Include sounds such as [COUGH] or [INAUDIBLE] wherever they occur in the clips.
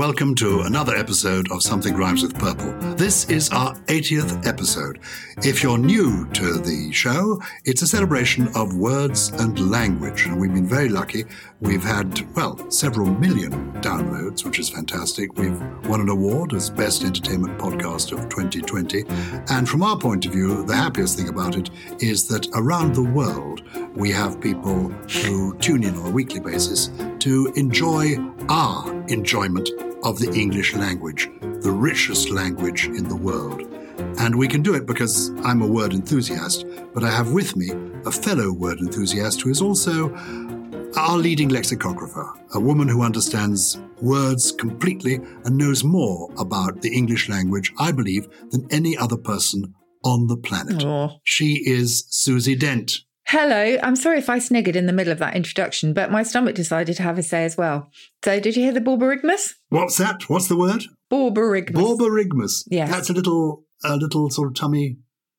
welcome to another episode of Something Rhymes with Purple. This is our 80th episode. If you're new to the show, it's a celebration of words and language, and we've been very lucky. We've had, well, several million downloads, which is fantastic. We've won an award as Best Entertainment Podcast of 2020, and from our point of view, the happiest thing about it is that around the world, we have people who tune in on a weekly basis to enjoy our enjoyment of the English language, the richest language in the world. And we can do it because I'm a word enthusiast, but I have with me a fellow word enthusiast who is also our leading lexicographer, a woman who understands words completely and knows more about the English language, I believe, than any other person on the planet. Aw. She is Susie Dent. Hello. I'm sorry if I sniggered in the middle of that introduction, but my stomach decided to have a say as well. So, did you hear the Borborygmus? What's that? What's the word? Borborygmus. Borborygmus. Yes. That's a little, a little sort of tummy.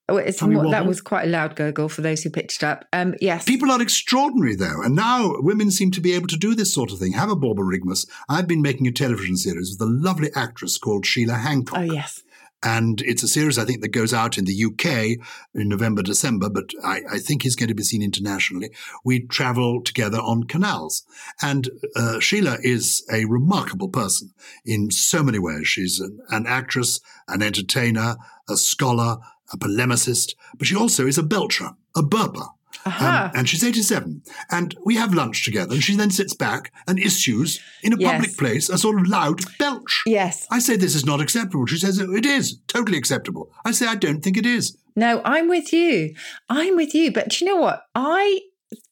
Oh, it's Tummy more, that was quite a loud gurgle for those who picked it up. Um, yes. People are extraordinary, though, and now women seem to be able to do this sort of thing. Have a Borborygmus. I've been making a television series with a lovely actress called Sheila Hancock. oh, yes. And it's a series, I think, that goes out in the UK in November, December, but I, I think is going to be seen internationally. We travel together on canals. And uh, Sheila is a remarkable person in so many ways. She's an, an actress, an entertainer, a scholar, a polemicist, but she also is a belcher, a burper. Um, and she's 87. And we have lunch together, and she then sits back and issues in a Yes. public place a sort of loud belch. yes. I say this is not acceptable. She says it is totally acceptable. I say I don't think it is. No, I'm with you. I'm with you. But do you know what? I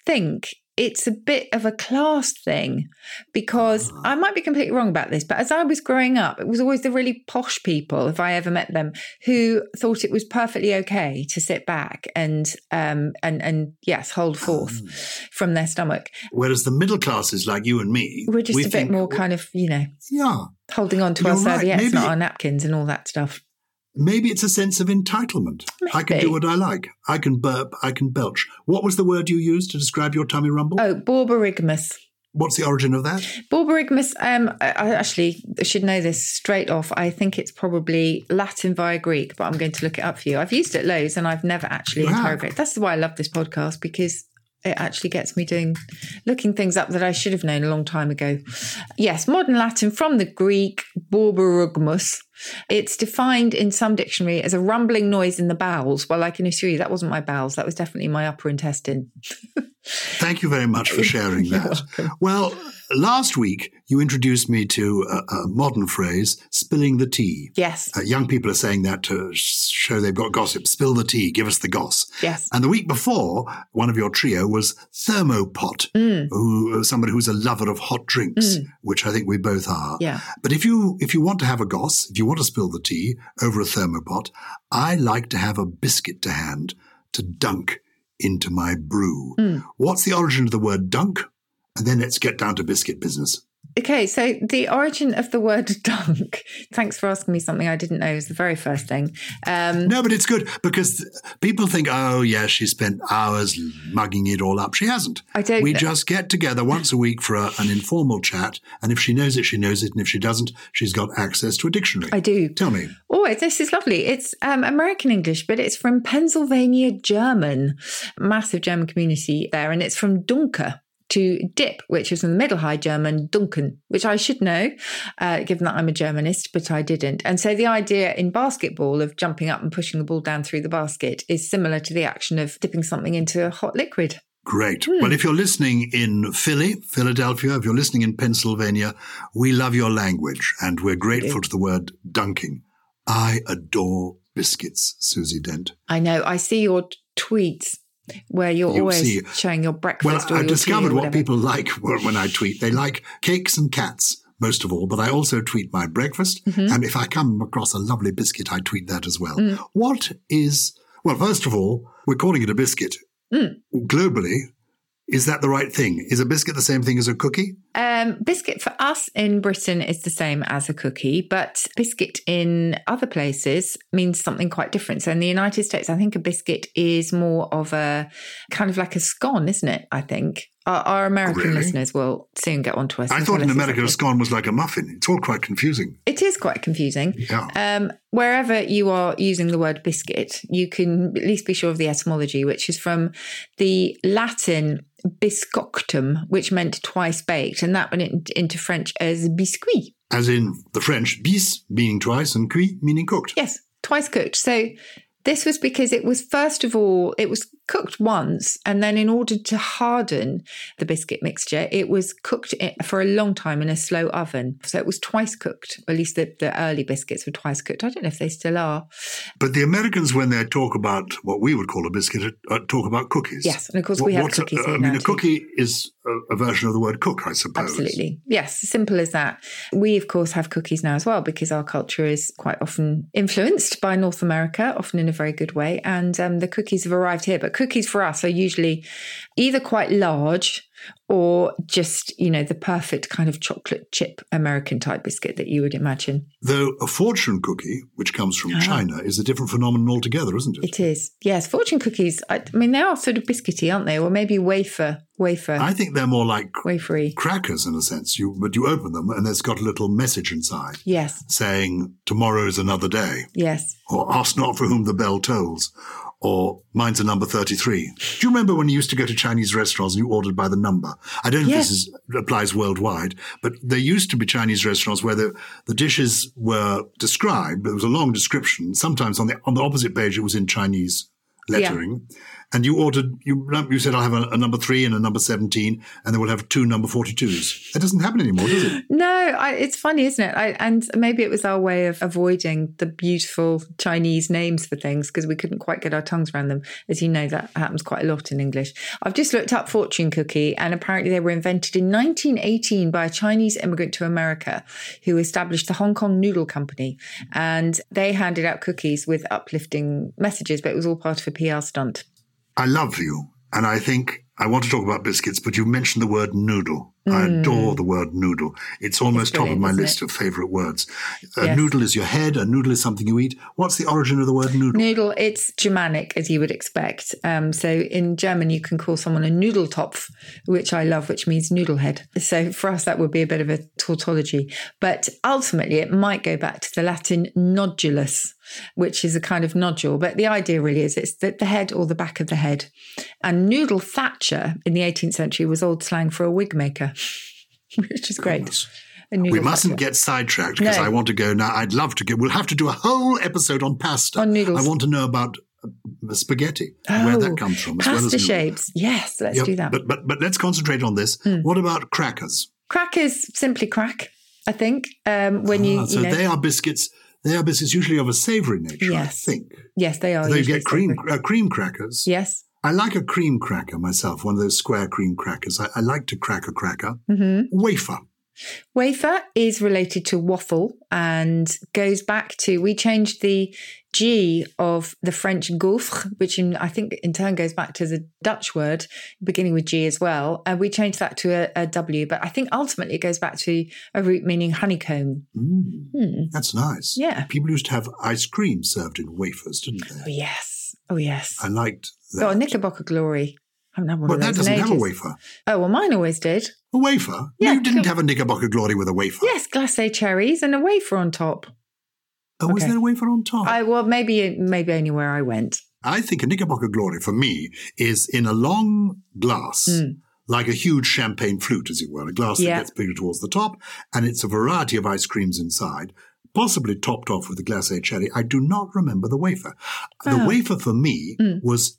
think it's a bit of a class thing because I might be completely wrong about this, but as I was growing up, it was always the really posh people, if I ever met them, who thought it was perfectly okay to sit back and um and and yes, hold forth from their stomach. Whereas the middle classes like you and me, We're just we a bit more kind of, you know, yeah. holding on to our right. serviettes, Maybe- not our napkins and all that stuff. Maybe it's a sense of entitlement. I can do what I like. I can burp. I can belch. What was the word you used to describe your tummy rumble? Oh, Borborygmus. What's the origin of that? Borborygmus, um, I, I actually should know this straight off. I think it's probably Latin via Greek, but I'm going to look it up for you. I've used it loads and I've never actually have? interrogated. That's why I love this podcast because it actually gets me doing looking things up that I should have known a long time ago. Yes, modern Latin from the Greek Borborygmus. It's defined in some dictionary as a rumbling noise in the bowels. Well, I can assure you that wasn't my bowels. That was definitely my upper intestine. [LAUGHS] Thank you very much for sharing that. Well, last week you introduced me to a, a modern phrase, spilling the tea. Yes, Uh, young people are saying that to show they've got gossip. Spill the tea, give us the goss. yes. And the week before, one of your trio was Thermopot, Mm, who somebody who's a lover of hot drinks, which I think we both are. yeah. But if you if you want to have a goss, if you want to spill the tea over a thermopot, I like to have a biscuit to hand to dunk into my brew. Mm. What's the origin of the word dunk? And then let's get down to biscuit business. Okay, so the origin of the word [LAUGHS] dunk. Thanks for asking me something I didn't know. Is the very first thing. Um, No, but it's good because people think, oh, yeah, she spent hours mugging it all up. She hasn't. I don't. We just get together once a week for a, an informal chat. And if she knows it, she knows it. And if she doesn't, she's got access to a dictionary. I do. Tell me. Oh, this is lovely. It's um, American English, but it's from Pennsylvania German. Massive German community there, and it's from Dunker. To dip, which is in the Middle High German Dunken, which I should know, uh, given that I'm a Germanist, but I didn't. And so the idea in basketball of jumping up and pushing the ball down through the basket is similar to the action of dipping something into a hot liquid. Great. Hmm. Well, if you're listening in Philly, Philadelphia, if you're listening in Pennsylvania, we love your language and we're grateful to the word dunking. I adore biscuits, Susie Dent. I know. I see your t- tweets where you're You always see- showing your Well, breakfast or I your discovered what people like when I tweet. They like cakes and cats, most of all, but I also tweet my breakfast. Mm-hmm. And if I come across a lovely biscuit, I tweet that as well. Mm. What is, well, first of all, we're calling it a biscuit. Mm. Globally, is that the right thing? Is a biscuit the same thing as a cookie? Um, biscuit for us in Britain is the same as a cookie, but biscuit in other places means something quite different. So in the United States, I think a biscuit is more of a kind of like a scone, isn't it? I think. Our, our American Really? listeners will soon get onto us. I thought in America a scone was like a muffin. It's all quite confusing. It is quite confusing. Yeah. Um, wherever you are using the word biscuit, you can at least be sure of the etymology, which is from the Latin biscoctum, which meant twice baked, and that went in- into French as biscuit. As in the French, bis meaning twice and cuit meaning cooked. Yes, twice cooked. So this was because it was first of all it was cooked once, and then in order to harden the biscuit mixture, it was cooked for a long time in a slow oven. So it was twice cooked. At least the, the early biscuits were twice cooked. I don't know if they still are. But the Americans, when they talk about what we would call a biscuit, uh, talk about cookies. Yes, and of course What- we have what's a- cookies I mean, a cookie is a, a version of the word cook, I suppose. Absolutely. Yes, simple as that. We, of course, have cookies now as well because our culture is quite often influenced by North America, often in a very good way. And um, the cookies have arrived here. But cookies for us are usually either quite large or just, you know, the perfect kind of chocolate chip American type biscuit that you would imagine. Though a fortune cookie, which comes from Ah. China, is a different phenomenon altogether, isn't it? It is. Yes, fortune cookies. I, I mean, they are sort of biscuity, aren't they? Or maybe wafer, wafer, I think they're more like wafery. crackers in a sense. You, but you open them and there's got a little message inside Yes, saying tomorrow's another day, yes. or ask not for whom the bell tolls, or mine's a number 33. Do you remember when you used to go to Chinese restaurants and you ordered by the number? I don't know Yes. if this is, applies worldwide, but there used to be Chinese restaurants where the, the dishes were described. There was a long description. Sometimes on the, on the opposite page, it was in Chinese lettering. And you ordered, you, you said, I'll have a, a number three and a number 17, and then we'll have two number 42s. That doesn't happen anymore, does it? No, I, it's funny, isn't it? I, and maybe it was our way of avoiding the beautiful Chinese names for things because we couldn't quite get our tongues around them. As you know, that happens quite a lot in English. I've just looked up fortune cookie, and apparently they were invented in 1918 by a Chinese immigrant to America who established the Hong Kong Noodle Company, and they handed out cookies with uplifting messages, but it was all part of a PR stunt. I love you. And I think I want to talk about biscuits, but you mentioned the word noodle. I adore the word noodle. It's almost top of my list it? of favorite words. A Yes. noodle is your head. A noodle is something you eat. What's the origin of the word noodle? Noodle, it's Germanic, as you would expect. Um, so in German, you can call someone a Nudelkopf, which I love, which means noodle head. So for us, that would be a bit of a tautology. But ultimately, it might go back to the Latin nodulus, which is a kind of nodule. But the idea really is it's the, the head or the back of the head. And noodle thatcher in the 18th century was old slang for a wig maker, [LAUGHS] which is great. Goodness. A noodle We mustn't get sidetracked because No. I want to go now. I'd love to go. We'll have to do a whole episode on pasta. On noodles. I want to know about uh, spaghetti, where Oh, that comes from, as well as Pasta shapes. Yes, let's Yep, do that. But, but, but let's concentrate on this. What about crackers? Crackers simply crack, I think. Um, when you, Ah, so you know, they are biscuits. They are biscuits usually of a savoury nature, Yes. I think. yes, they are. They get cream uh, cream crackers. Yes. I like a cream cracker myself, one of those square cream crackers. I, I like to crack a cracker. hmm Wafer. Wafer is related to waffle and goes back to, we changed the G of the French gaufre, which in, I think in turn goes back to the Dutch word beginning with G as well. And we changed that to a, a W, but I think ultimately it goes back to a root meaning honeycomb. Mm, Hmm. that's nice. Yeah. People used to have ice cream served in wafers, didn't they? Oh, yes. Oh, yes. I liked that. Oh, Knickerbocker Glory. I haven't had one but of that doesn't have a wafer. Oh, well, mine always did. A wafer? Yeah, you didn't have a Knickerbocker Glory with a wafer. Yes, glacé cherries and a wafer on top. Oh, was there a wafer on top? I well, maybe maybe only where I went. I think a Knickerbocker Glory for me is in a long glass, Mm. like a huge champagne flute, as it were, a glass Yeah. that gets bigger towards the top, and it's a variety of ice creams inside, possibly topped off with a glacé cherry. I do not remember the wafer. The Oh. wafer for me Mm. was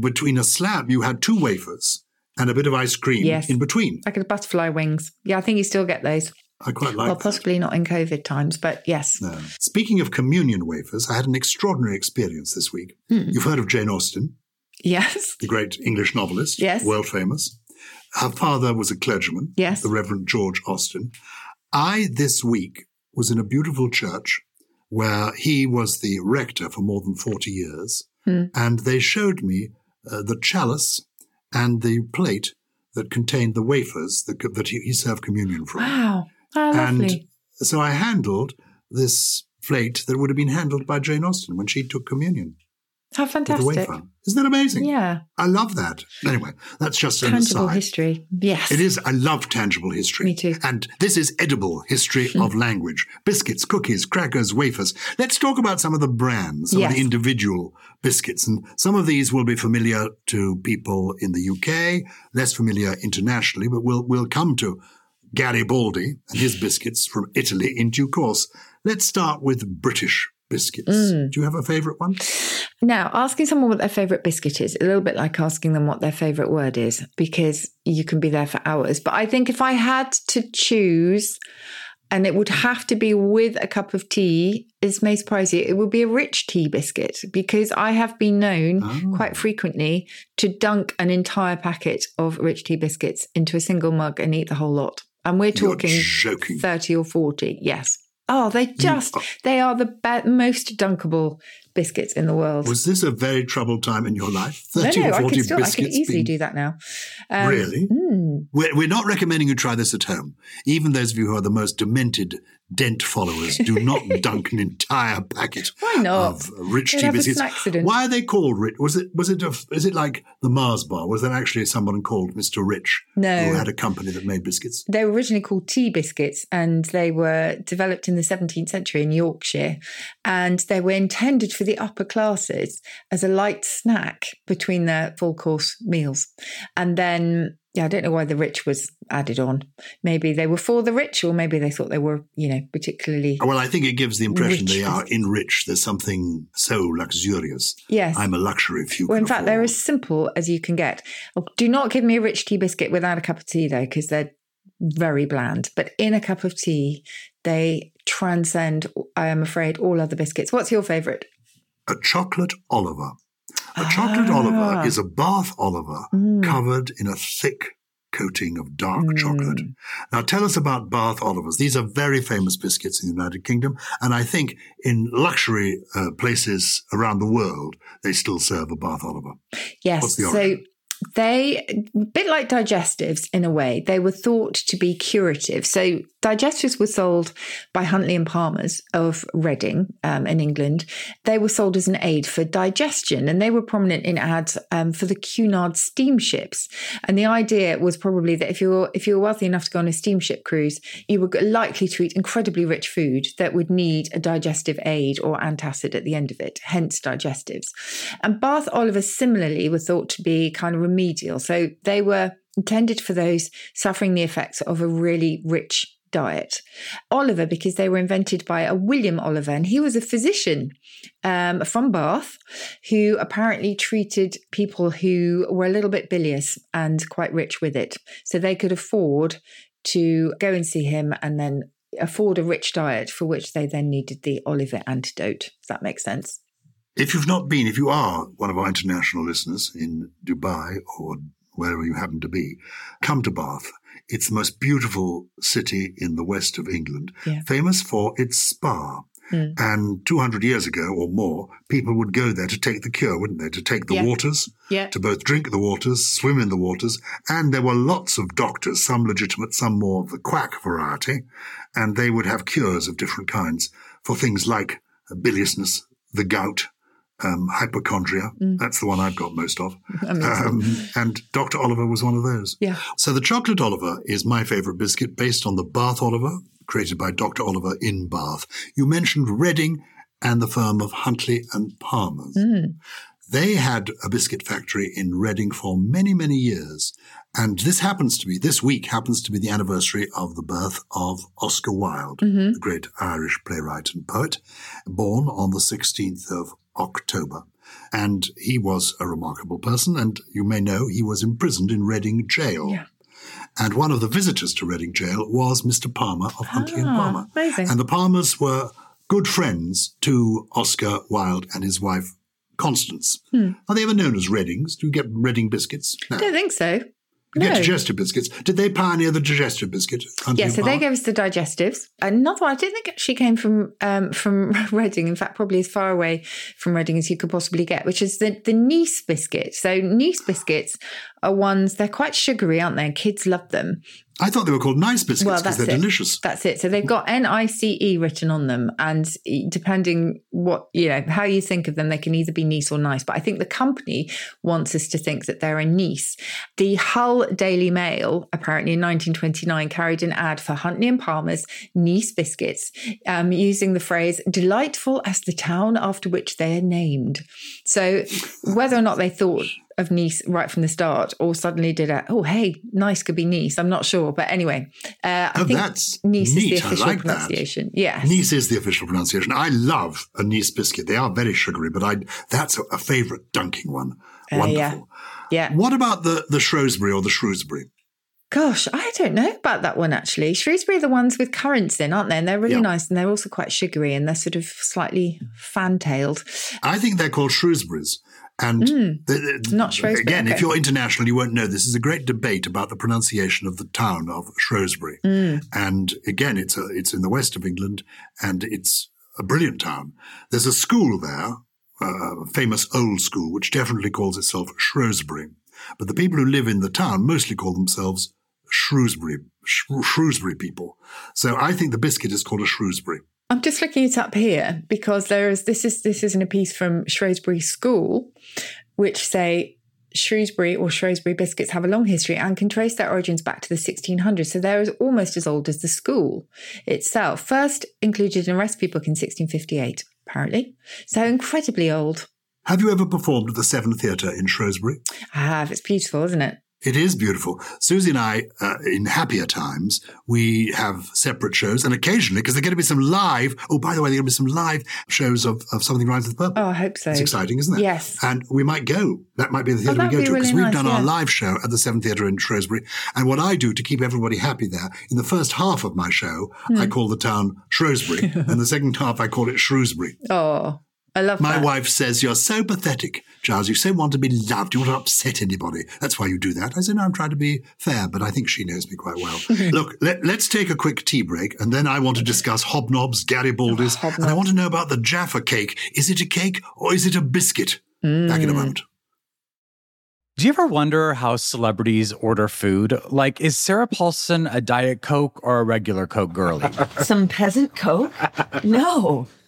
between a slab, you had two wafers and a bit of ice cream Yes. in between. Like a butterfly wings. Yeah, I think you still get those. I quite like well, that. possibly not in COVID times, but yes. No. Speaking of communion wafers, I had an extraordinary experience this week. Hmm. You've heard of Jane Austen. Yes. the great English novelist, Yes. world famous. Her father was a clergyman, Yes. the Reverend George Austen. I, this week, was in a beautiful church where he was the rector for more than 40 years. Hmm. And they showed me uh, the chalice and the plate that contained the wafers that, that he, he served communion from. Wow. Ah, lovely. And so I handled this plate that would have been handled by Jane Austen when she took communion. How fantastic. Isn't that amazing? Yeah. I love that. Anyway, that's just an Tangible aside. history. Yes. It is. I love tangible history. Me too. And this is edible history [LAUGHS] of language. Biscuits, cookies, crackers, wafers. Let's talk about some of the brands, some of the individual biscuits. And some of these will be familiar to people in the UK, less familiar internationally, but we'll, we'll come to Garibaldi and his biscuits from Italy in due course. Let's start with British biscuits. Mm. Do you have a favorite one? Now, asking someone what their favorite biscuit is, a little bit like asking them what their favorite word is, because you can be there for hours. But I think if I had to choose, and it would have to be with a cup of tea, this may surprise you, it would be a rich tea biscuit, because I have been known Oh. quite frequently to dunk an entire packet of rich tea biscuits into a single mug and eat the whole lot. And we're talking joking. 30 or 40, yes. Oh, they just, they are the be- most dunkable biscuits in the world. Was this a very troubled time in your life? No, 30 no, or I 40 could still, I biscuits could easily being- do that now. Um, Really? mm, We're, we're not recommending you try this at home. Even those of you who are the most demented Dent followers do not [LAUGHS] dunk an entire packet Why not? of rich tea biscuits. Why are they called rich? Was it was it a, is it like the Mars bar? Was there actually someone called Mr. Rich No. who had a company that made biscuits? They were originally called tea biscuits and they were developed in the 17th century in Yorkshire. And they were intended for the upper classes as a light snack between their full course meals. And then, yeah, I don't know why the rich was added on. Maybe they were for the rich, or maybe they thought they were, you know, particularly. Well, I think it gives the impression Rich they are enriched. There's something so luxurious. Yes. I'm a luxury if you Well, in fact, they're as simple as you can get. Oh, do not give me a rich tea biscuit without a cup of tea, though, because they're very bland. But in a cup of tea, they transcend, I am afraid, all other biscuits. What's your favourite? A chocolate Oliver. A chocolate Ah. Oliver is a Bath Oliver Mm. covered in a thick coating of dark Mm. chocolate. Now, tell us about Bath Olivers. These are very famous biscuits in the United Kingdom, and I think in luxury uh, places around the world, they still serve a Bath Oliver. Yes. So? They, a bit like digestives in a way, they were thought to be curative. So digestives were sold by Huntley and Palmer's of Reading um, in England. They were sold as an aid for digestion, and they were prominent in ads um, for the Cunard steamships. And the idea was probably that if you're if you're wealthy enough to go on a steamship cruise, you were likely to eat incredibly rich food that would need a digestive aid or antacid at the end of it, hence digestives. And Bath Oliver similarly were thought to be kind of remedial. So they were intended for those suffering the effects of a really rich diet. Oliver, because they were invented by a William Oliver, and he was a physician um, from Bath who apparently treated people who were a little bit bilious and quite rich with it. So they could afford to go and see him and then afford a rich diet for which they then needed the Oliver antidote. Does that make sense? If you've not been, if you are one of our international listeners in Dubai or wherever you happen to be, come to Bath. It's the most beautiful city in the west of England, Yeah. famous for its spa. Mm. And 200 years ago or more, people would go there to take the cure, wouldn't they? To take the Yeah. waters, Yeah. to both drink the waters, swim in the waters. And there were lots of doctors, some legitimate, some more of the quack variety. And they would have cures of different kinds for things like biliousness, the gout, um, hypochondria. Mm. That's the one I've got most of. [LAUGHS] Um, and Dr. Oliver was one of those. Yeah. So the chocolate Oliver is my favorite biscuit based on the Bath Oliver, created by Dr. Oliver in Bath. You mentioned Reading and the firm of Huntley and Palmer's. Mm. They had a biscuit factory in Reading for many, many years. And this happens to be, this week happens to be the anniversary of the birth of Oscar Wilde, Mhm. the great Irish playwright and poet, born on the 16th of October. And he was a remarkable person. And you may know he was imprisoned in Reading jail. Yeah. And one of the visitors to Reading jail was Mr. Palmer of Huntley and Ah, Palmer. amazing. And the Palmers were good friends to Oscar Wilde and his wife, Constance. Hmm. Are they ever known as Reddings? Do you get Reading biscuits? No. I don't think so. You get digestive biscuits. Did they pioneer the digestive biscuit? Yeah, so they gave us the digestives. Another one, I don't think actually came from um, from [LAUGHS] Reading. In fact, probably as far away from Reading as you could possibly get, which is the the Nice biscuit. So Nice biscuits are ones they're quite sugary, aren't they? Kids love them. I thought they were called nice biscuits Well, because that's they're it. delicious. That's it. So they've got N I C E written on them, and depending what you know how you think of them, they can either be nice or nice. But I think the company wants us to think that they're a nice. The Hull Daily Mail, apparently in 1929, carried an ad for Huntley and Palmer's Nice biscuits, um, using the phrase "delightful as the town after which they are named." So whether or not they thought of Nice right from the start, or suddenly did a oh hey nice could be Nice, I'm not sure. But anyway, uh, I Oh, think that's Nice is the official like that. pronunciation. Yes. Nice is the official pronunciation. I love a Nice biscuit. They are very sugary, but I that's a, a favourite dunking one. Uh, Wonderful. yeah. Yeah. What about the, the Shrewsbury or the Shrewsbury? Gosh, I don't know about that one actually. Shrewsbury are the ones with currants in, aren't they? And they're really Yeah. nice and they're also quite sugary and they're sort of slightly fan tailed. I think they're called Shrewsburys. And the- the- Hmm. Not Shrewsbury, again, if you're international, you won't know this. is a great debate about the pronunciation of the town of Shrewsbury. Hmm. And again, it's a, it's in the west of England, and it's a brilliant town. There's a school there, a famous old school, which definitely calls itself Shrewsbury. But the people who live in the town mostly call themselves Shrewsbury, Shrewsbury people. So I think the biscuit is called a Shrewsbury. I'm just looking it up here because there is this is this isn't a piece from Shrewsbury School, which say Shrewsbury or Shrewsbury biscuits have a long history and can trace their origins back to the 1600s. So they're as- almost as old as the school itself. First included in a recipe book in 1658, apparently. So incredibly old. Have you ever performed at the Severn Theatre in Shrewsbury? I have. It's beautiful, isn't it? It is beautiful. Susie and I, uh, in happier times, we have separate shows, and occasionally, because there's going to be some live. Oh, by the way, there are going to be some live shows of, of something rhymes with purple. Oh, I hope so. It's exciting, isn't it? Yes. And we might go. That might be the theatre we go be to because really we've nice, done our live show at the Severn Theatre in Shrewsbury. And what I do to keep everybody happy there, in the first half of my show, Hmm. I call the town Shrewsbury, [LAUGHS] and the second half I call it Shrewsbury. Oh, I love My that. wife says, You're so pathetic, Gyles. You so want to be loved. You want to upset anybody. That's why you do that. I said, No, I'm trying to be fair, but I think she knows me quite well. [LAUGHS] Look, let, us take a quick tea break, and then I want to discuss hobnobs, Garibaldi's, and I want to know about the Jaffa cake. Is it a cake or is it a biscuit? Back in a mm. moment. Do you ever wonder how celebrities order food? Like, is Sarah Paulson a Diet Coke or a regular Coke girlie? Some peasant coke? No.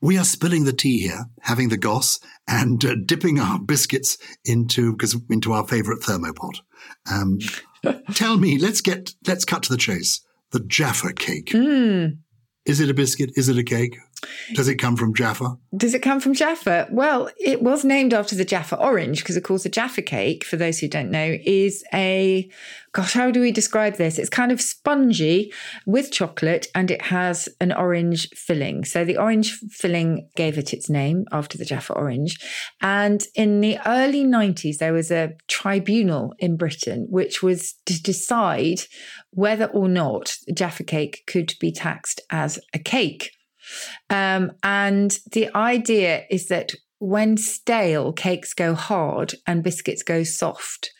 We are spilling the tea here, having the goss, and uh, dipping our [LAUGHS] biscuits into because into our favourite thermopot. Um, [LAUGHS] tell me, let's get let's cut to the chase. The Jaffa cake. Mm. Is it a biscuit? Is it a cake? Does it come from Jaffa? Does it come from Jaffa? Well, it was named after the Jaffa orange because, of course, the Jaffa cake, for those who don't know, is a gosh, how do we describe this? It's kind of spongy with chocolate and it has an orange filling. So the orange filling gave it its name after the Jaffa orange. And in the early 90s, there was a tribunal in Britain which was to decide whether or not Jaffa cake could be taxed as a cake. Um, and the idea is that when stale, cakes go hard and biscuits go soft.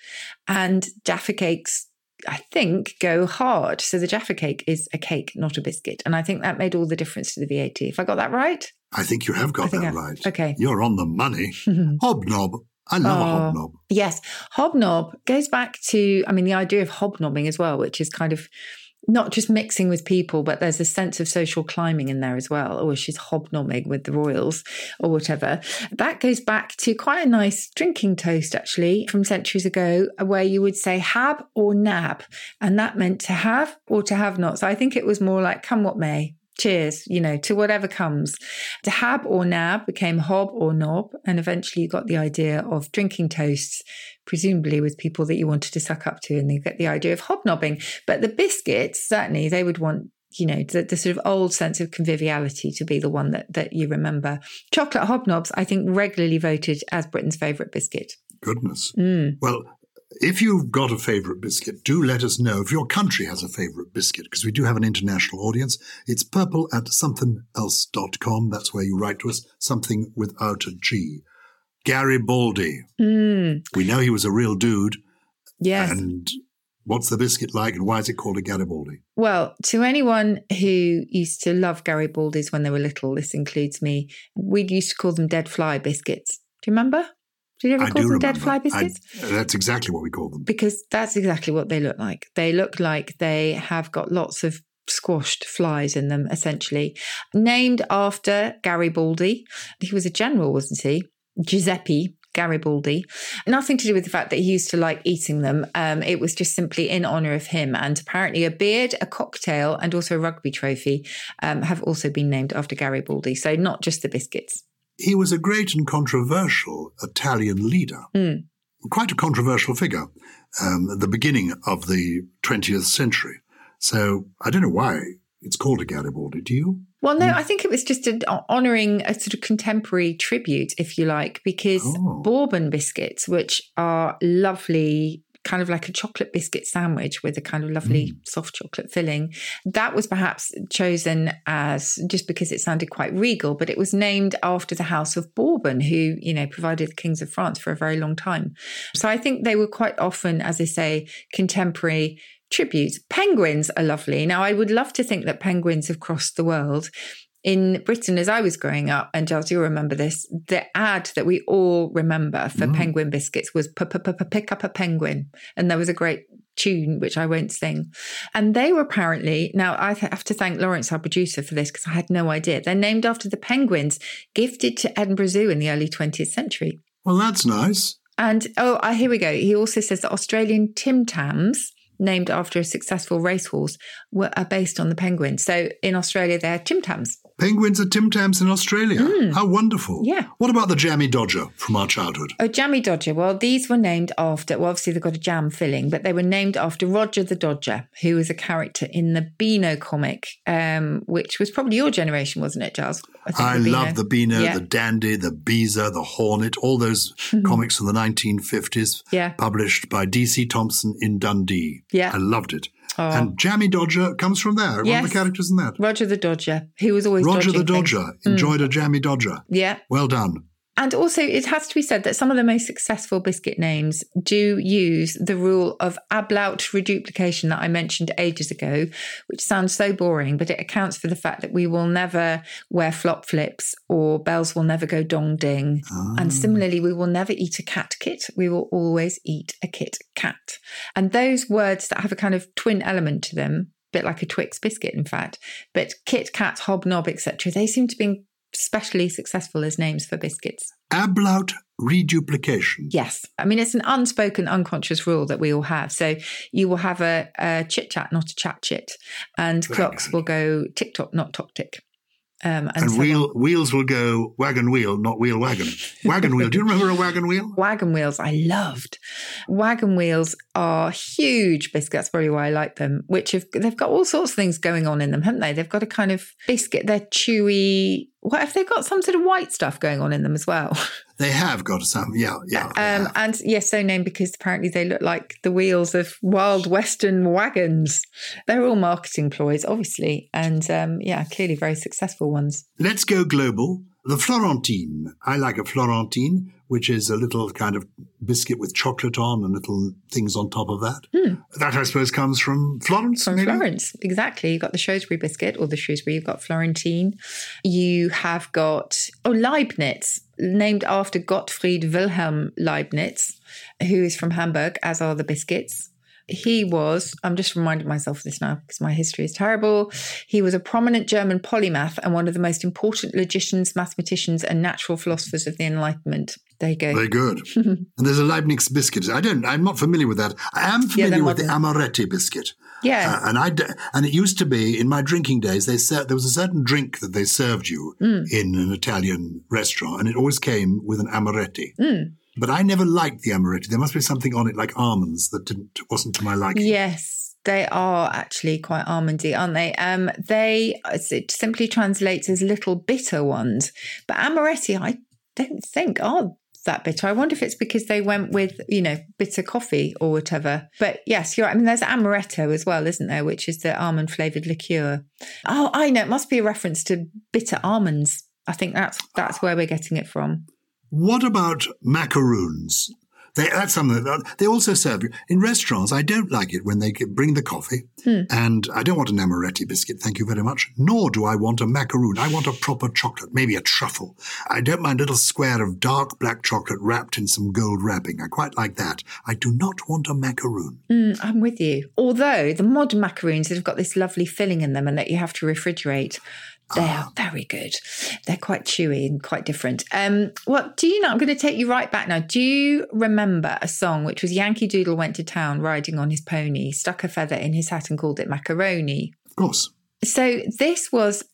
And Jaffa cakes, I think, go hard. So the Jaffa cake is a cake, not a biscuit. And I think that made all the difference to the VAT. If I got that right? I think you have got that I- right. okay. You're on the money. [LAUGHS] hobnob. I love a Oh. hobnob. Yes. Hobnob goes back to, I mean, the idea of hobnobbing as well, which is kind of not just mixing with people, but there's a sense of social climbing in there as well. Or she's hobnobbing with the royals or whatever. That goes back to quite a nice drinking toast, actually, from centuries ago, where you would say hab or nab. And that meant to have or to have not. So I think it was more like come what may. cheers, you know, to whatever comes. To hab or nab became hob or knob, and eventually you got the idea of drinking toasts, presumably with people that you wanted to suck up to, and you get the idea of hobnobbing. But the biscuits, certainly, they would want you know the, the, sort of old sense of conviviality to be the one that that you remember chocolate hobnobs i think regularly voted as britain's favourite biscuit Goodness. Mm. Well, if you've got a favorite biscuit, do let us know if your country has a favorite biscuit, because we do have an international audience. It's purple at somethingelse.com. That's where you write to us, something without a G. Garibaldi. Mm. We know he was a real dude. yes And what's the biscuit like, and why is it called a Garibaldi? Well, to anyone who used to love Garibaldi's when they were little, this includes me, we used to call them dead fly biscuits. Do you remember? Did you ever I call them remember. dead fly I- biscuits? that's exactly what we call them. because that's exactly what they look like. They look like they have got lots of squashed flies in them, essentially. Named after Garibaldi. He was a general, wasn't he? Giuseppe Garibaldi. Nothing to do with the fact that he used to like eating them. Um, it was just simply in honor of him. And apparently, a beard, a cocktail, and also a rugby trophy um, have also been named after Garibaldi. So, not just the biscuits. He was a great and controversial Italian leader, Mm. quite a controversial figure um, at the beginning of the 20th century. So I don't know why it's called a Garibaldi. Do you? Well, no, mm. I think it was just an honouring a sort of contemporary tribute, if you like, because Oh. bourbon biscuits, which are lovely, kind of like a chocolate biscuit sandwich with a kind of lovely mm. soft chocolate filling, that was perhaps chosen as just because it sounded quite regal, but it was named after the House of Bourbon, who, you know, provided the kings of France for a very long time. So I think they were quite often, as I say, contemporary tributes. Penguins are lovely. Now, I would love to think that penguins have crossed the world. In Britain, as I was growing up, and Gyles, you'll remember this, the ad that we all remember for penguin biscuits was "P- p- p- pick up a penguin. And there was a great tune, which I won't sing. And they were apparently, now I have to thank Lawrence, our producer, for this because I had no idea. They're named after the penguins gifted to Edinburgh Zoo in the early 20th century. Well, that's nice. And oh, uh, here we go. He also says that Australian Tim Tams, named after a successful racehorse, were are based on the penguins. So in Australia, they're Tim Tams. Penguins are Tim Tams in Australia. How wonderful. Yeah. What about the Jammie Dodger from our childhood? Oh, Jammie Dodger. Well, these were named after, well, obviously they've got a jam filling, but they were named after Roger the Dodger, who was a character in the Beano comic, um, which was probably your generation, wasn't it, Gyles? think I the love the Beano, Yeah. the Dandy, the Beezer, the Hornet, all those [LAUGHS] comics from the 1950s, Yeah. published by D.C. Thomson in Dundee. Yeah. I loved it. Oh. And Jammie Dodger comes from there. One of the characters in that. Roger the Dodger, who was always Roger the things. Dodger enjoyed mm. a Jammie Dodger. Yeah. Well done. And also, it has to be said that some of the most successful biscuit names do use the rule of ablaut reduplication that I mentioned ages ago, which sounds so boring, but it accounts for the fact that we will never wear flop flips or bells will never go dong ding. And ah. similarly, we will never eat a cat kit. We will always eat a kit cat. And those words that have a kind of twin element to them, a bit like a Twix biscuit, in fact, but kit, cat, hobnob, etc., they seem to be especially successful as names for biscuits. Ablaut reduplication. Yes. I mean, it's an unspoken, unconscious rule that we all have. So you will have a, a chit chat, not a chat chit, and clocks will go tick tock, not tock tick. Um, and And so wheel wheels will go wagon wheel, not wheel wagon. Wagon wheel. Do you remember a wagon wheel? [LAUGHS] Wagon wheels, I loved. Wagon wheels are huge biscuits. That's probably why I like them. Which have they've got all sorts of things going on in them, haven't they? They've got a kind of biscuit. They're chewy. What if they've got some sort of white stuff going on in them as well? [LAUGHS] They have got some. Yeah, yeah. Um, and yes, so named because apparently they look like the wheels of wild western wagons. They're all marketing ploys, obviously, and um, yeah, clearly very successful ones. Let's go global. The Florentine. I like a Florentine, which is a little kind of biscuit with chocolate on and little things on top of that. That, I suppose, comes from Florence. Hmm. From maybe? Florence, exactly. You've got the Shrewsbury biscuit or the Shrewsbury, you've got Florentine. You have got, oh, Leibniz, named after Gottfried Wilhelm Leibniz, who is from Hamburg, as are the biscuits. He was, I'm just reminding myself of this now because my history is terrible. He was a prominent German polymath and one of the most important logicians, mathematicians, and natural philosophers of the Enlightenment. There you go. Very good. [LAUGHS] and there's a Leibniz biscuit. I don't. I'm not familiar with that. I am familiar they're with the modern. Amaretti biscuit. Yeah. Uh, and I and it used to be in my drinking days. They said there was a certain drink that they served you Mm. in an Italian restaurant, and it always came with an amaretti. Mm. But I never liked the amaretti. There must be something on it like almonds that didn't wasn't to my liking. Yes, they are actually quite almondy, aren't they? Um, they it simply translates as little bitter ones, but amaretti, I don't think are that bitter. I wonder if it's because they went with you know bitter coffee or whatever. But yes, you're. right. I mean, there's amaretto as well, isn't there? Which is the almond flavored liqueur. Oh, I know. It must be a reference to bitter almonds. I think that's that's where we're getting it from. What about macaroons? They, that's something that they also serve you in restaurants. I don't like it when they bring the coffee, Hmm. and I don't want an amaretti biscuit, thank you very much. Nor do I want a macaroon. I want a proper chocolate, maybe a truffle. I don't mind a little square of dark black chocolate wrapped in some gold wrapping. I quite like that. I do not want a macaroon. Mm, I'm with you. Although the modern macaroons that have got this lovely filling in them and that you have to refrigerate, they are very good. They're quite chewy and quite different. Um, what do you know? I'm going to take you right back now. Do you remember a song which was Yankee Doodle went to town riding on his pony, stuck a feather in his hat and called it macaroni? Of course. So this was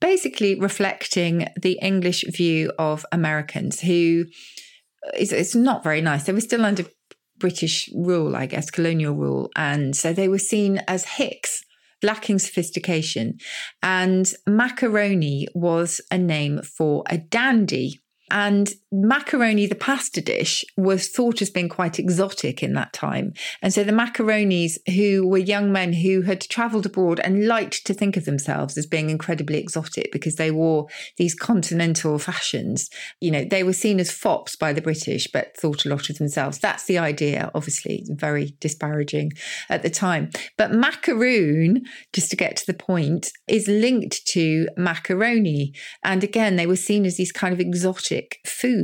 basically reflecting the English view of Americans who it's, it's not very nice. They were still under British rule, I guess, colonial rule. And so they were seen as hicks, lacking sophistication. And macaroni was a name for a dandy. And macaroni, the pasta dish, was thought as being quite exotic in that time. And so the macaronis, who were young men who had travelled abroad and liked to think of themselves as being incredibly exotic because they wore these continental fashions, you know, they were seen as fops by the British, but thought a lot of themselves. That's the idea, obviously, very disparaging at the time. But macaroon, just to get to the point, is linked to macaroni. And again, they were seen as these kind of exotic foods.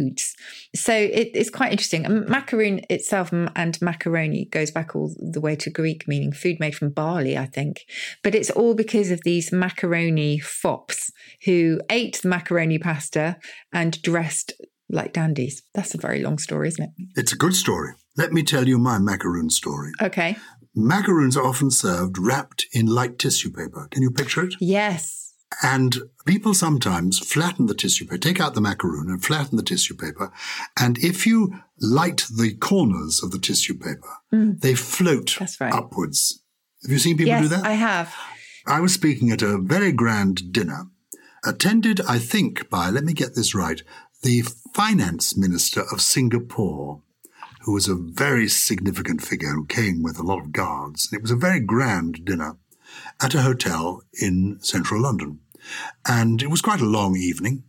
So it, it's quite interesting. Macaroon itself and macaroni goes back all the way to Greek, meaning food made from barley, I think. But it's all because of these macaroni fops who ate the macaroni pasta and dressed like dandies. That's a very long story, isn't it? It's a good story. Let me tell you my macaroon story. Okay. Macaroons are often served wrapped in light tissue paper. Can you picture it? Yes. And people sometimes flatten the tissue paper, take out the macaroon and flatten the tissue paper. And if you light the corners of the tissue paper, they float Mm. Right. upwards. Have you seen people yes, do that? I have. I was speaking at a very grand dinner, attended, I think, by, let me get this right, the finance minister of Singapore, who was a very significant figure who came with a lot of guards. And it was a very grand dinner at a hotel in central London. And it was quite a long evening.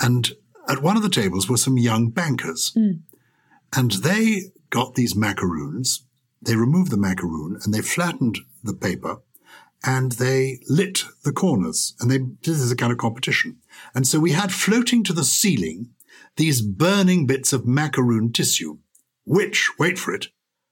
And at one of the tables were some young bankers. Mm. And they got these macaroons. They removed the macaroon and they flattened the paper and they lit the corners and they did this as a kind of competition. And so we had floating to the ceiling these burning bits of macaroon tissue, which, wait for it,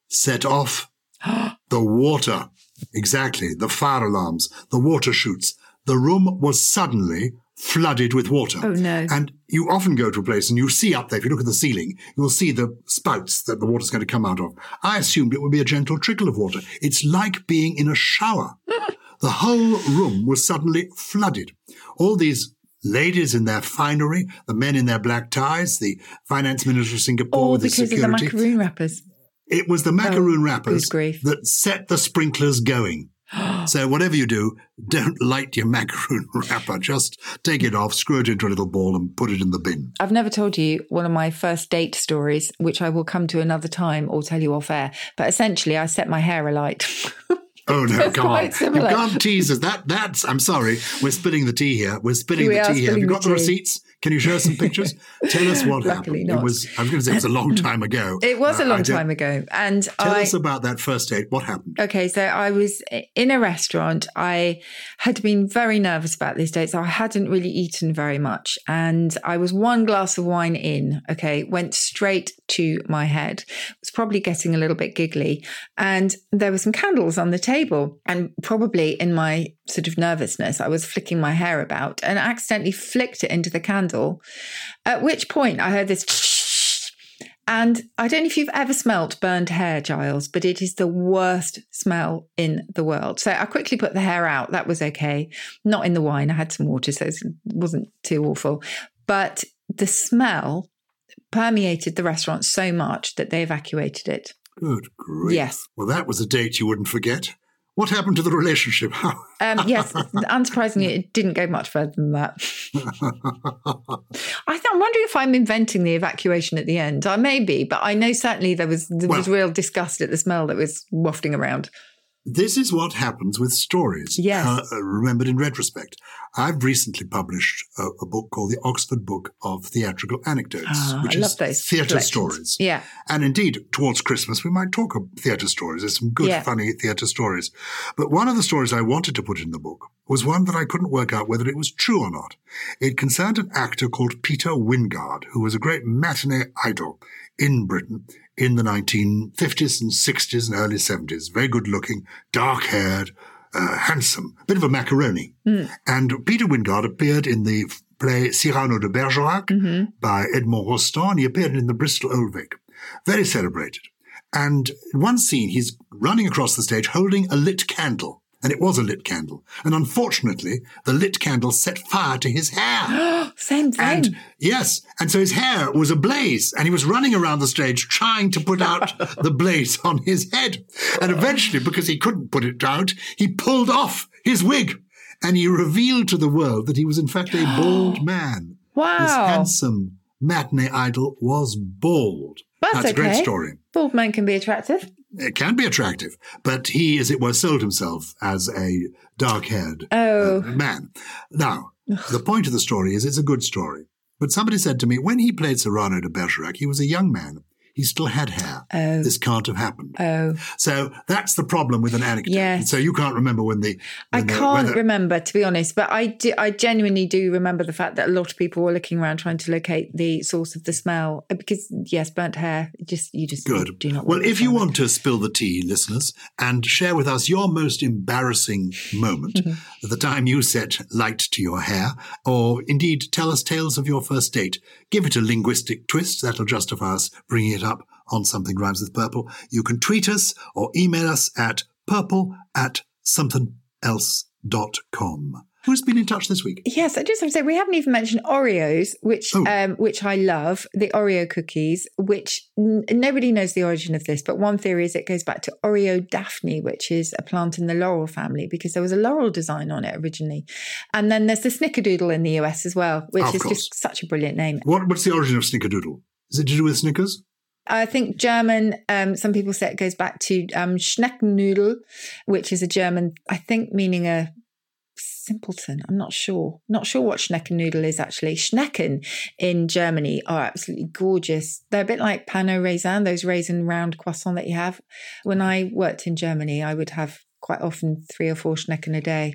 set off [GASPS] the water. Exactly. The fire alarms, the water chutes. The room was suddenly flooded with water. Oh, no. And you often go to a place and you see up there, if you look at the ceiling, you'll see the spouts that the water's going to come out of. I assumed it would be a gentle trickle of water. It's like being in a shower. [LAUGHS] the whole room was suddenly flooded. All these ladies in their finery, the men in their black ties, the finance minister of Singapore All with his because of the macaroon wrappers. It was the oh, macaroon Oh, wrappers that set the sprinklers going. [GASPS] so whatever you do, don't light your macaroon [LAUGHS] wrapper. Just take it off, screw it into a little ball, and put it in the bin. I've never told you one of my first date stories, which I will come to another time or tell you off air. But essentially, I set my hair alight. [LAUGHS] Oh no, It's come on! similar. You can't tease us. That that's. I'm sorry. We're spilling the tea here. We're spilling We the tea here. Have you got the tea. receipts? Can you show us some pictures? [LAUGHS] Tell us what happened. not. It was. I was going to say it was a long [LAUGHS] time ago. it was Uh, a long time ago. And Tell I. us about that first date. What happened? Okay, so I was in a restaurant. I had been very nervous about this date, so I hadn't really eaten very much. And I was one glass of wine in, okay, went straight to my head. Was probably getting a little bit giggly. And there were some candles on the table. And probably in my sort of nervousness, I was flicking my hair about and accidentally flicked it into the candle. At which point I heard this And I don't know if you've ever smelt burned hair, Gyles, but it is the worst smell in the world. So I quickly put the hair out. That was okay. Not in the wine. I had some water, so it wasn't too awful. But the smell permeated the restaurant so much that they evacuated it. Good grief. Yes. Well, that was a date you wouldn't forget. What happened to the relationship? [LAUGHS] Um, yes, unsurprisingly, it didn't go much further than that. [LAUGHS] I th- I'm wondering if I'm inventing the evacuation at the end. I may be, but I know certainly there was there was real disgust at the smell that was wafting around. This is what happens with stories. Yes. uh, remembered in retrospect. I've recently published a, a book called the Oxford Book of Theatrical Anecdotes, Ah, which I is theatre collections. stories. Yeah. And indeed, towards Christmas, we might talk of theatre stories. There's some good, Yeah. funny theatre stories. But one of the stories I wanted to put in the book was one that I couldn't work out whether it was true or not. It concerned an actor called Peter Wyngarde, who was a great matinee idol in Britain in the 1950s and 60s and early 70s. Very good looking, dark haired, uh, handsome, bit of a macaroni. And Peter Wyngarde appeared in the play Cyrano de Bergerac by Edmond Rostand, he appeared in the Bristol Old Vic. Very celebrated. And in one scene, he's running across the stage holding a lit candle. And it was a lit candle. And unfortunately, the lit candle set fire to his hair. [GASPS] Same thing. And yes, and so his hair was ablaze, and he was running around the stage trying to put out [LAUGHS] the blaze on his head. And eventually, because he couldn't put it out, he pulled off his wig, and he revealed to the world that he was in fact a [GASPS] bald man. Wow! This handsome matinee idol was bald. That's a great story. Bald men can be attractive. It can be attractive, but he, as it were, sold himself as a dark-haired Oh. uh, man. Now, the point of the story is it's a good story. But somebody said to me, when he played Cyrano de Bergerac, he was a young man. He still had hair. Oh. This can't have happened. Oh. So that's the problem with an anecdote. Yes. So you can't remember when the. I when the- can't whether- remember, to be honest, but I do, I genuinely do remember the fact that a lot of people were looking around trying to locate the source of the smell uh, because yes, burnt hair. Just you just Good. do not. well, if you want to spill the tea, listeners, and share with us your most embarrassing moment, mm-hmm. the time you set light to your hair, or indeed tell us tales of your first date, give it a linguistic twist. That'll justify us bringing it up on Something Rhymes with Purple. You can tweet us or email us at purple at somethingelse.com. Who's been in touch this week? Yes, I just have to say we haven't even mentioned Oreos, which Oh. um, which I love, the Oreo cookies. Which n- nobody knows the origin of this, but one theory is it goes back to Oreodaphne, which is a plant in the laurel family, because there was a laurel design on it originally. And then there's the Snickerdoodle in the US as well, which Of is course. just such a brilliant name. What, what's the origin of Snickerdoodle? Is it to do with Snickers? I think German, um, some people say it goes back to um, Schneckennudel, which is a German, I think, meaning a simpleton. I'm not sure. Not sure what Schneckennudel is actually. Schnecken in Germany are absolutely gorgeous. They're a bit like pain au raisin, those raisin round croissant that you have. When I worked in Germany, I would have quite often three or four Schnecken a day.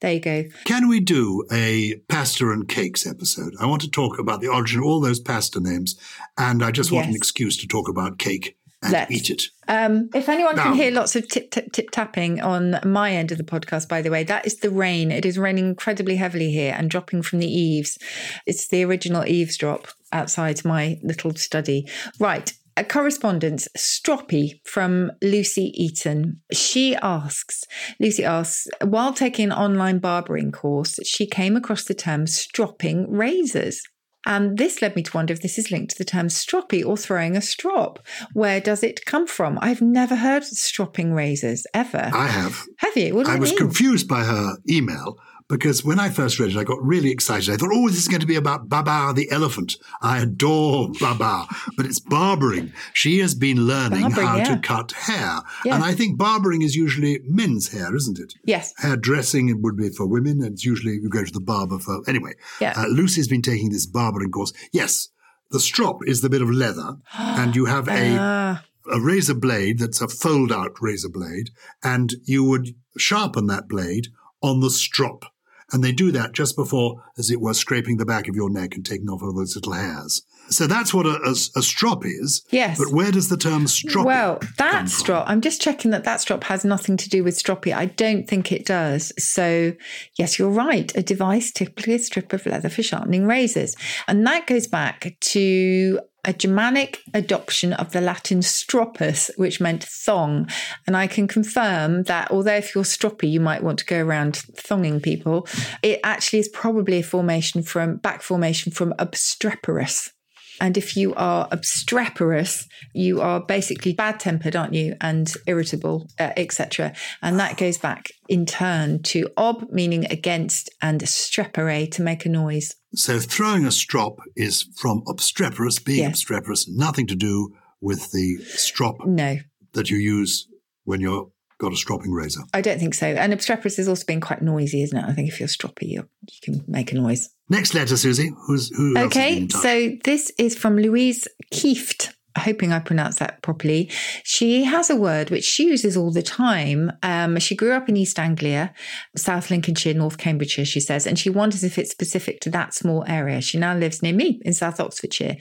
There you go. Can we do a pasta and cakes episode? I want to talk about the origin of all those pasta names, and I just want an excuse to talk about cake and Let's. eat it. Um, if anyone Now- can hear lots of tip, tip, tip tapping on my end of the podcast, by the way, that is the rain. It is raining incredibly heavily here and dropping from the eaves. It's the original eavesdrop outside my little study. Right. A correspondence, Stroppy from Lucy Eaton. She asks, Lucy asks, while taking an online barbering course, she came across the term stropping razors. And this led me to wonder if this is linked to the term stroppy or throwing a strop. Where does it come from? I've never heard of stropping razors ever. I have. Have you? What I was mean? confused by her email because when I first read it, I got really excited. I thought, oh, this is going to be about Babar the elephant. I adore Babar, but it's barbering. She has been learning Barbering, how yeah. to cut hair. Yeah. And I think barbering is usually men's hair, isn't it? Yes. Hairdressing would be for women, and it's usually you go to the barber for. Anyway, Yeah. uh, Lucy's been taking this barbering course. Yes, the strop is the bit of leather, [GASPS] and you have a Ah, a razor blade that's a fold out razor blade, and you would sharpen that blade on the strop. And they do that just before, as it were, scraping the back of your neck and taking off all those little hairs. So that's what a, a, a strop is. Yes. But where does the term strop well, that strop, I'm just checking that that strop has nothing to do with stroppy. I don't think it does. So, yes, you're right. A device, typically a strip of leather for sharpening razors. And that goes back to a Germanic adoption of the Latin stropus, which meant thong. And I can confirm that although if you're stroppy, you might want to go around thonging people, it actually is probably a formation from back formation from obstreperous. And if you are obstreperous, you are basically bad tempered, aren't you? And irritable, uh, etc. And that goes back in turn to ob, meaning against, and strepere, to make a noise. So throwing a strop is from obstreperous, being Yeah. obstreperous, nothing to do with the strop No, that you use when you're got a stropping razor. I don't think so. And obstreperous is also being quite noisy, isn't it? I think if you're stroppy, you you can make a noise. Next letter, Susie. Who's who? Okay, so this is from Louise Kieft. Hoping I pronounced that properly. She has a word which she uses all the time. Um, she grew up in East Anglia, South Lincolnshire, North Cambridgeshire, she says, and she wonders if it's specific to that small area. She now lives near me in South Oxfordshire.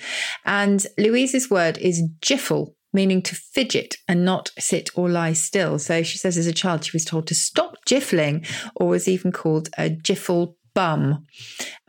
And Louise's word is jiffle, meaning to fidget and not sit or lie still. So she says as a child, she was told to stop jiffling or was even called a jiffle bum.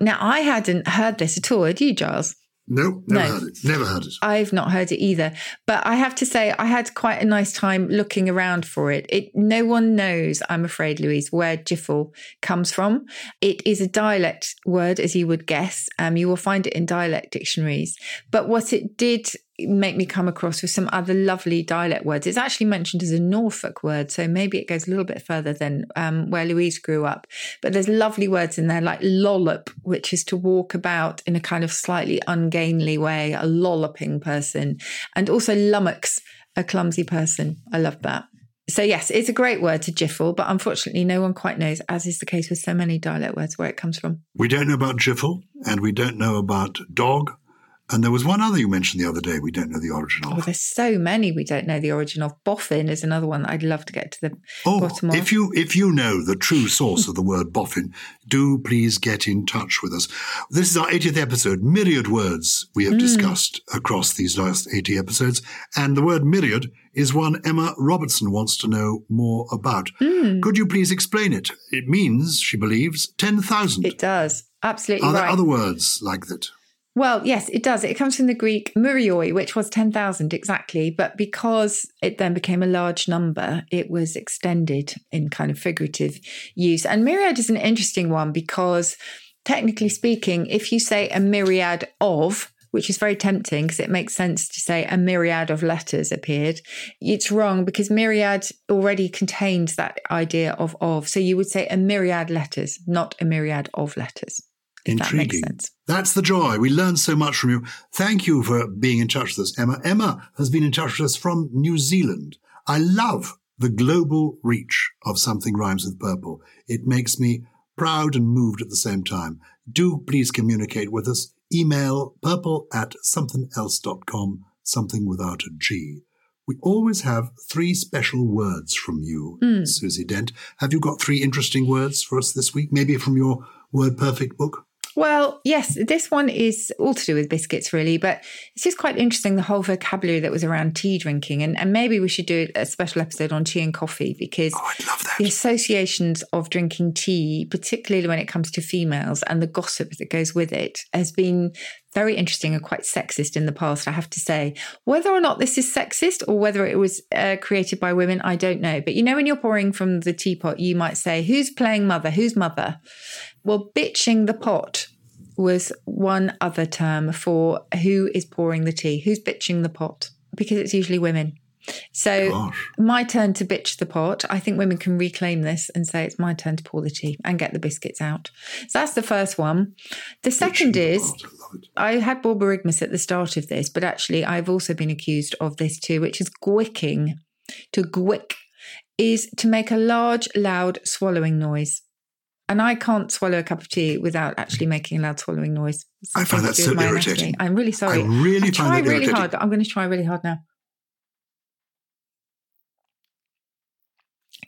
Now, I hadn't heard this at all. Had you, Gyles? No, never no. heard it. Never heard it. I've not heard it either. But I have to say, I had quite a nice time looking around for it. It no one knows, I'm afraid, Louise, where jiffle comes from. It is a dialect word, as you would guess. Um, you will find it in dialect dictionaries. But what it did make me come across with some other lovely dialect words. It's actually mentioned as a Norfolk word, so maybe it goes a little bit further than um, where Louise grew up. But there's lovely words in there like lollop, which is to walk about in a kind of slightly ungainly way, a lolloping person, and also lummox, a clumsy person. I love that. So yes, it's a great word to jiffle, but unfortunately, no one quite knows, as is the case with so many dialect words, where it comes from. We don't know about jiffle, and we don't know about dog. And there was one other you mentioned the other day. We don't know the origin Oh, of. there's so many we don't know the origin of. Boffin is another one that I'd love to get to the Oh, bottom of. if you if you know the true source of the word boffin, do please get in touch with us. This is our 80th episode. Myriad words we have discussed across these last 80 episodes, and the word myriad is one Emma Robertson wants to know more about. Hmm. Could you please explain it? It means, she believes, 10,000. It does. Absolutely Are there other words like that? Well, yes, it does. It comes from the Greek murioi, which was 10,000 exactly. But because it then became a large number, it was extended in kind of figurative use. And myriad is an interesting one because, technically speaking, if you say a myriad of, which is very tempting because it makes sense to say a myriad of letters appeared. It's wrong because myriad already contains that idea of of. So you would say a myriad letters, not a myriad of letters. That Intriguing. sense. That's the joy. We learn so much from you. Thank you for being in touch with us, Emma. Emma has been in touch with us from New Zealand. I love the global reach of Something Rhymes with Purple. It makes me proud and moved at the same time. Do please communicate with us. Email purple at somethingelse.com, something without a G. We always have three special words from you, hmm. Susie Dent. Have you got three interesting words for us this week? Maybe from your Word Perfect book? Well, yes, this one is all to do with biscuits, really, but it's just quite interesting the whole vocabulary that was around tea drinking. And, and maybe we should do a special episode on tea and coffee because Oh, I'd love that. the associations of drinking tea, particularly when it comes to females and the gossip that goes with it, has been very interesting and quite sexist in the past, I have to say. Whether or not this is sexist or whether it was uh, created by women, I don't know. But you know, when you're pouring from the teapot, you might say, Who's playing mother? Who's mother? Well, bitching the pot was one other term for who is pouring the tea, who's bitching the pot, because it's usually women. So, Gosh. my turn to bitch the pot. I think women can reclaim this and say it's my turn to pour the tea and get the biscuits out. So, that's the first one. The second is Oh, I. I had borborygmus at the start of this, but actually, I've also been accused of this too, which is gwicking. To gwick is to make a large, loud swallowing noise. And I can't swallow a cup of tea without actually making a loud swallowing noise. It's I find that so irritating. Anatomy. I'm really sorry. I really I try really irritating. hard. I'm going to try really hard now.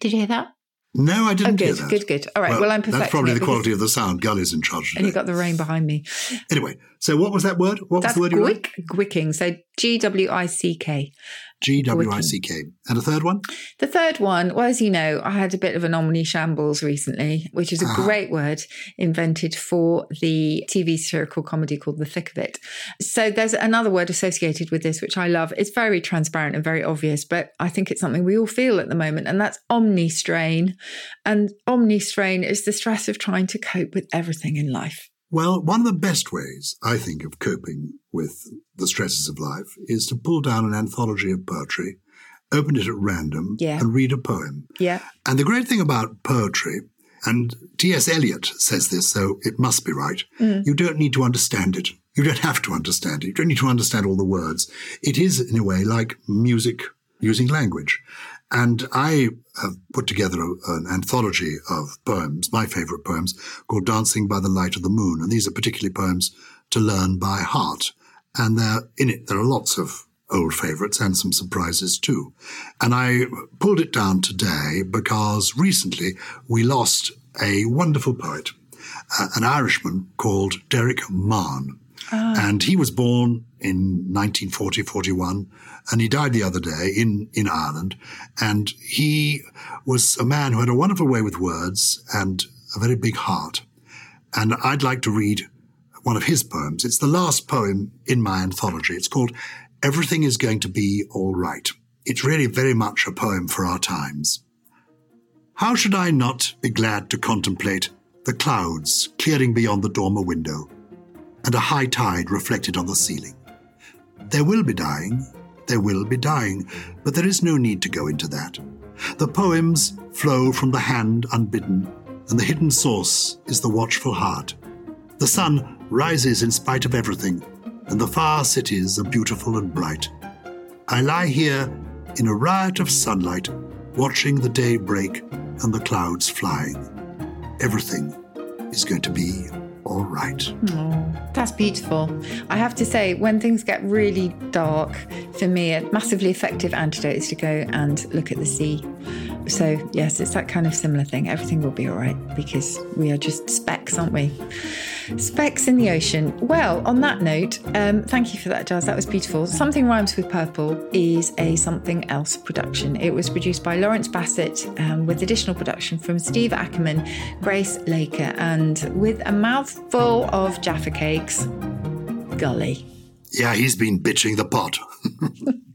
Did you hear that? No, I Oh, didn't hear good, that. good, good. All right. Well, I'm perfecting That's probably the quality of the sound. Gully's in charge And you got the rain behind me. Anyway, so what was that word? What was That's the word you wrote? gwick, gwicking. So G W I C K. G W I C K. And a third one? The third one, well, as you know, I had a bit of an omnishambles recently, which is a ah. great word invented for the TV satirical comedy called The Thick of It. So there's another word associated with this, which I love. It's very transparent and very obvious, but I think it's something we all feel at the moment, and that's omnistrain. And omnistrain is the stress of trying to cope with everything in life. Well, one of the best ways, I think, of coping with the stresses of life is to pull down an anthology of poetry, open it at random, Yeah. and read a poem. Yeah. And the great thing about poetry, and T.S. Eliot says this, so it must be right, mm. you don't need to understand it. You don't have to understand it. You don't need to understand all the words. It is, in a way, like music using language. And I have put together a, an anthology of poems, my favorite poems, called Dancing by the Light of the Moon. And these are particularly poems to learn by heart. And in it, there are lots of old favorites and some surprises too. And I pulled it down today because recently we lost a wonderful poet, uh, an Irishman called Derek Mahon. Ah. And he was born in 1940, 41, and he died the other day in, in Ireland. And he was a man who had a wonderful way with words and a very big heart. And I'd like to read one of his poems. It's the last poem in my anthology. It's called Everything is Going to Be All Right. It's really very much a poem for our times. How should I not be glad to contemplate the clouds clearing beyond the dormer window and a high tide reflected on the ceiling? There will be dying, there will be dying, but there is no need to go into that. The poems flow from the hand unbidden, and the hidden source is the watchful heart. The sun rises in spite of everything, and the far cities are beautiful and bright. I lie here in a riot of sunlight, watching the day break and the clouds flying. Everything is going to be all right. That's beautiful. I have to say, when things get really dark, for me, a massively effective antidote is to go and look at the sea. So, yes, it's that kind of similar thing. Everything will be all right because we are just specks, aren't we? Specks in the ocean. Well, on that note, um, thank you for that, Jazz. That was beautiful. Something Rhymes with Purple is a something else production. It was produced by Lawrence Bassett um, with additional production from Steve Ackerman, Grace Laker, and with a mouthful of Jaffa cakes. Golly. Yeah, he's been bitching the pot. [LAUGHS]